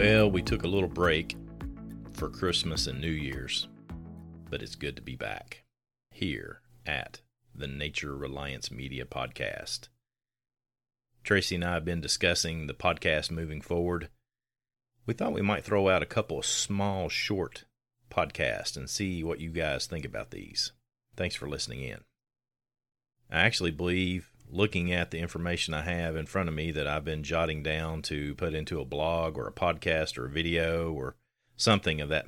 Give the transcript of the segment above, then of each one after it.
Well, we took a little break for Christmas and New Year's, but it's good to be back here at the Nature Reliance Media Podcast. Tracy and I have been discussing the podcast moving forward. We thought we might throw out a couple of small, short podcasts and see what you guys think about these. Thanks for listening in. I actually believe looking at the information I have in front of me that I've been jotting down to put into a blog or a podcast or a video or something of that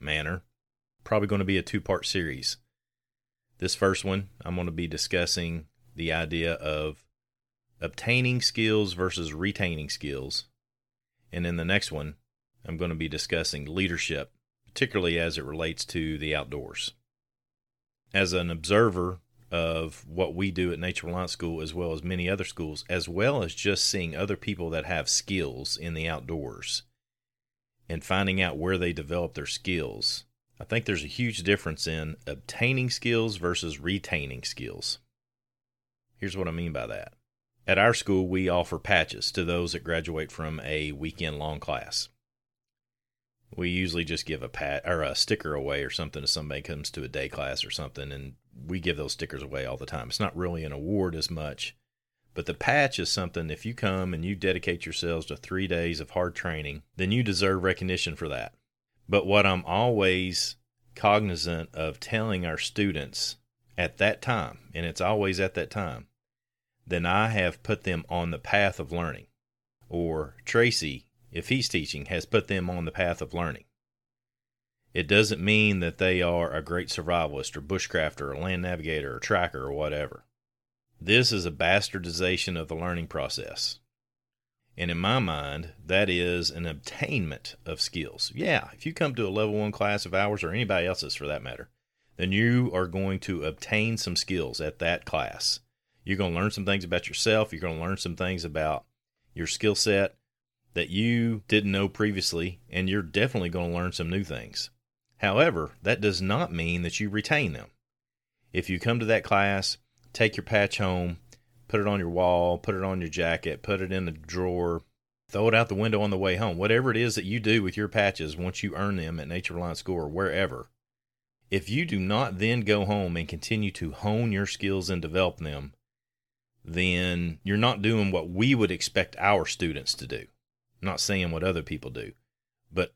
manner. Probably going to be a two part series. This first one, I'm going to be discussing the idea of obtaining skills versus retaining skills. And in the next one, I'm going to be discussing leadership, particularly as it relates to the outdoors. As an observer of what we do at Nature Reliance School, as well as many other schools, as well as just seeing other people that have skills in the outdoors and finding out where they develop their skills. I think there's a huge difference in obtaining skills versus retaining skills. Here's what I mean by that. At our school, we offer patches to those that graduate from a weekend long class. We usually just give a pat or a sticker away or something if somebody comes to a day class or something, and we give those stickers away all the time. It's not really an award as much, but the patch is something. If you come and you dedicate yourselves to three days of hard training, then you deserve recognition for that. But what I'm always cognizant of telling our students at that time, and it's always at that time, then I have put them on the path of learning. Or Tracy if he's teaching, has put them on the path of learning. It doesn't mean that they are a great survivalist or bushcrafter or land navigator or tracker or whatever. This is a bastardization of the learning process. And in my mind, that is an obtainment of skills. Yeah, if you come to a level one class of ours or anybody else's for that matter, then you are going to obtain some skills at that class. You're going to learn some things about yourself. You're going to learn some things about your skill set that you didn't know previously, and you're definitely going to learn some new things. However, that does not mean that you retain them. If you come to that class, take your patch home, put it on your wall, put it on your jacket, put it in the drawer, throw it out the window on the way home, whatever it is that you do with your patches once you earn them at Nature Reliance School or wherever. If you do not then go home and continue to hone your skills and develop them, then you're not doing what we would expect our students to do. I'm not saying what other people do, but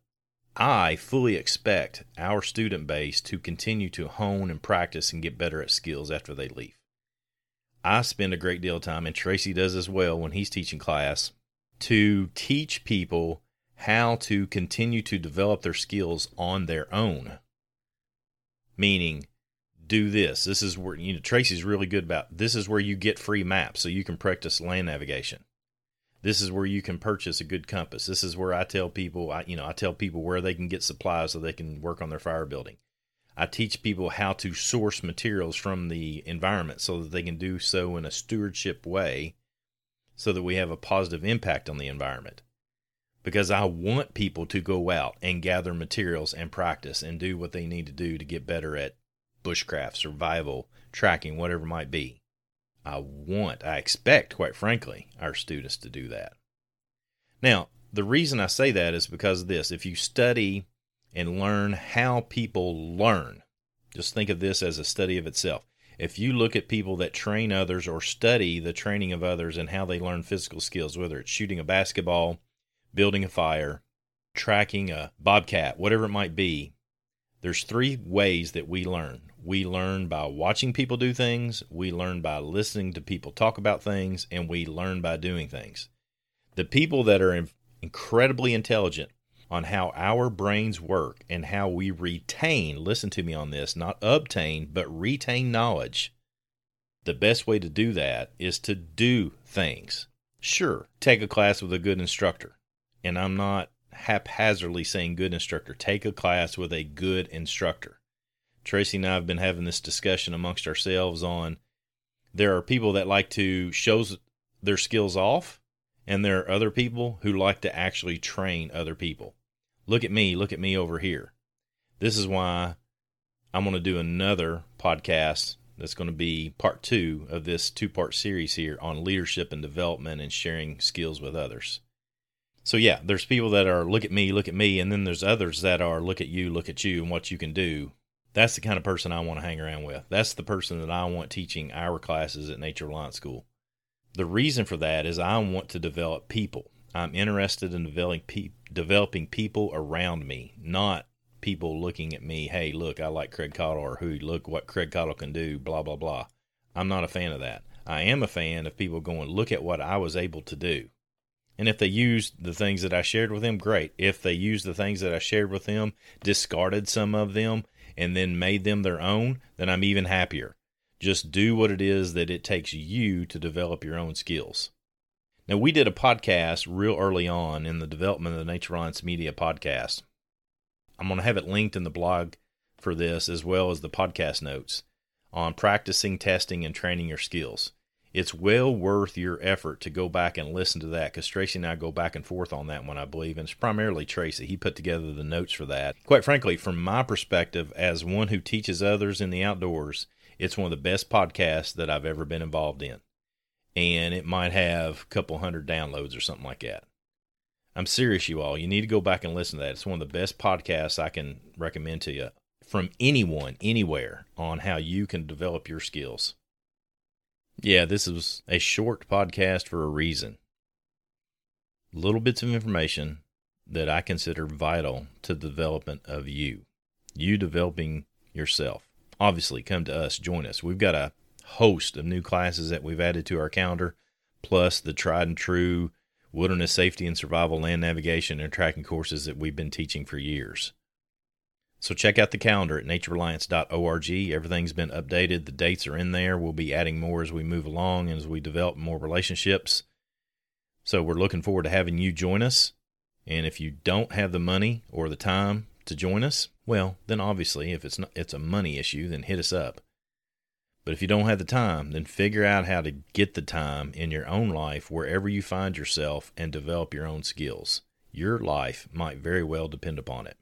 I fully expect our student base to continue to hone and practice and get better at skills after they leave. I spend a great deal of time, and Tracy does as well when he's teaching class, to teach people how to continue to develop their skills on their own. Meaning, do this. This is where, you know, Tracy's really good about this is where you get free maps so you can practice land navigation this is where you can purchase a good compass. This is where I tell people, I, you know, I tell people where they can get supplies so they can work on their fire building. I teach people how to source materials from the environment so that they can do so in a stewardship way so that we have a positive impact on the environment. because I want people to go out and gather materials and practice and do what they need to do to get better at bushcraft, survival, tracking, whatever it might be. I want, I expect, quite frankly, our students to do that. Now, the reason I say that is because of this. If you study and learn how people learn, just think of this as a study of itself. If you look at people that train others or study the training of others and how they learn physical skills, whether it's shooting a basketball, building a fire, tracking a bobcat, whatever it might be, there's three ways that we learn. We learn by watching people do things, we learn by listening to people talk about things, and we learn by doing things. The people that are incredibly intelligent on how our brains work and how we retain, listen to me on this, not obtain, but retain knowledge. The best way to do that is to do things. Sure, take a class with a good instructor. And I'm not haphazardly saying good instructor. Take a class with a good instructor. Tracy and I have been having this discussion amongst ourselves on there are people that like to show their skills off, and there are other people who like to actually train other people. Look at me, look at me over here. This is why I'm going to do another podcast that's going to be part two of this two part series here on leadership and development and sharing skills with others. So, yeah, there's people that are look at me, look at me, and then there's others that are look at you, look at you, and what you can do that's the kind of person I want to hang around with. That's the person that I want teaching our classes at Nature Reliance School. The reason for that is I want to develop people. I'm interested in developing, pe- developing people around me, not people looking at me, hey, look, I like Craig Caudill, or who, look what Craig Caudill can do, blah, blah, blah. I'm not a fan of that. I am a fan of people going, look at what I was able to do. And if they used the things that I shared with them, great. If they used the things that I shared with them, discarded some of them, and then made them their own, then I'm even happier. Just do what it is that it takes you to develop your own skills. Now, we did a podcast real early on in the development of the Nature Reliance Media podcast. I'm going to have it linked in the blog for this as well as the podcast notes on practicing, testing, and training your skills it's well worth your effort to go back and listen to that because Tracy and I go back and forth on that one, I believe. And it's primarily Tracy. He put together the notes for that. Quite frankly, from my perspective, as one who teaches others in the outdoors, it's one of the best podcasts that I've ever been involved in. And it might have a couple hundred downloads or something like that. I'm serious, you all. You need to go back and listen to that. It's one of the best podcasts I can recommend to you from anyone, anywhere, on how you can develop your skills. Yeah, this is a short podcast for a reason. Little bits of information that I consider vital to the development of you, you developing yourself. Obviously, come to us, join us. We've got a host of new classes that we've added to our calendar, plus the tried and true wilderness safety and survival land navigation and tracking courses that we've been teaching for years. So check out the calendar at naturereliance.org. Everything's been updated. The dates are in there. We'll be adding more as we move along and as we develop more relationships. So we're looking forward to having you join us. And if you don't have the money or the time to join us, well, then obviously if it's not it's a money issue, then hit us up. But if you don't have the time, then figure out how to get the time in your own life wherever you find yourself and develop your own skills. Your life might very well depend upon it.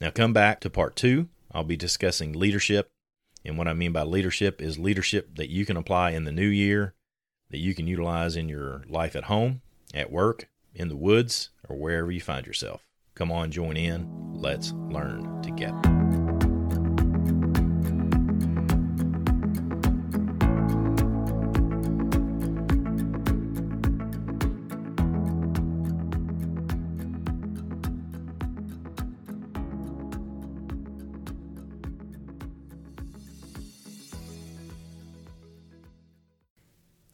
Now, come back to part two. I'll be discussing leadership. And what I mean by leadership is leadership that you can apply in the new year, that you can utilize in your life at home, at work, in the woods, or wherever you find yourself. Come on, join in. Let's learn together.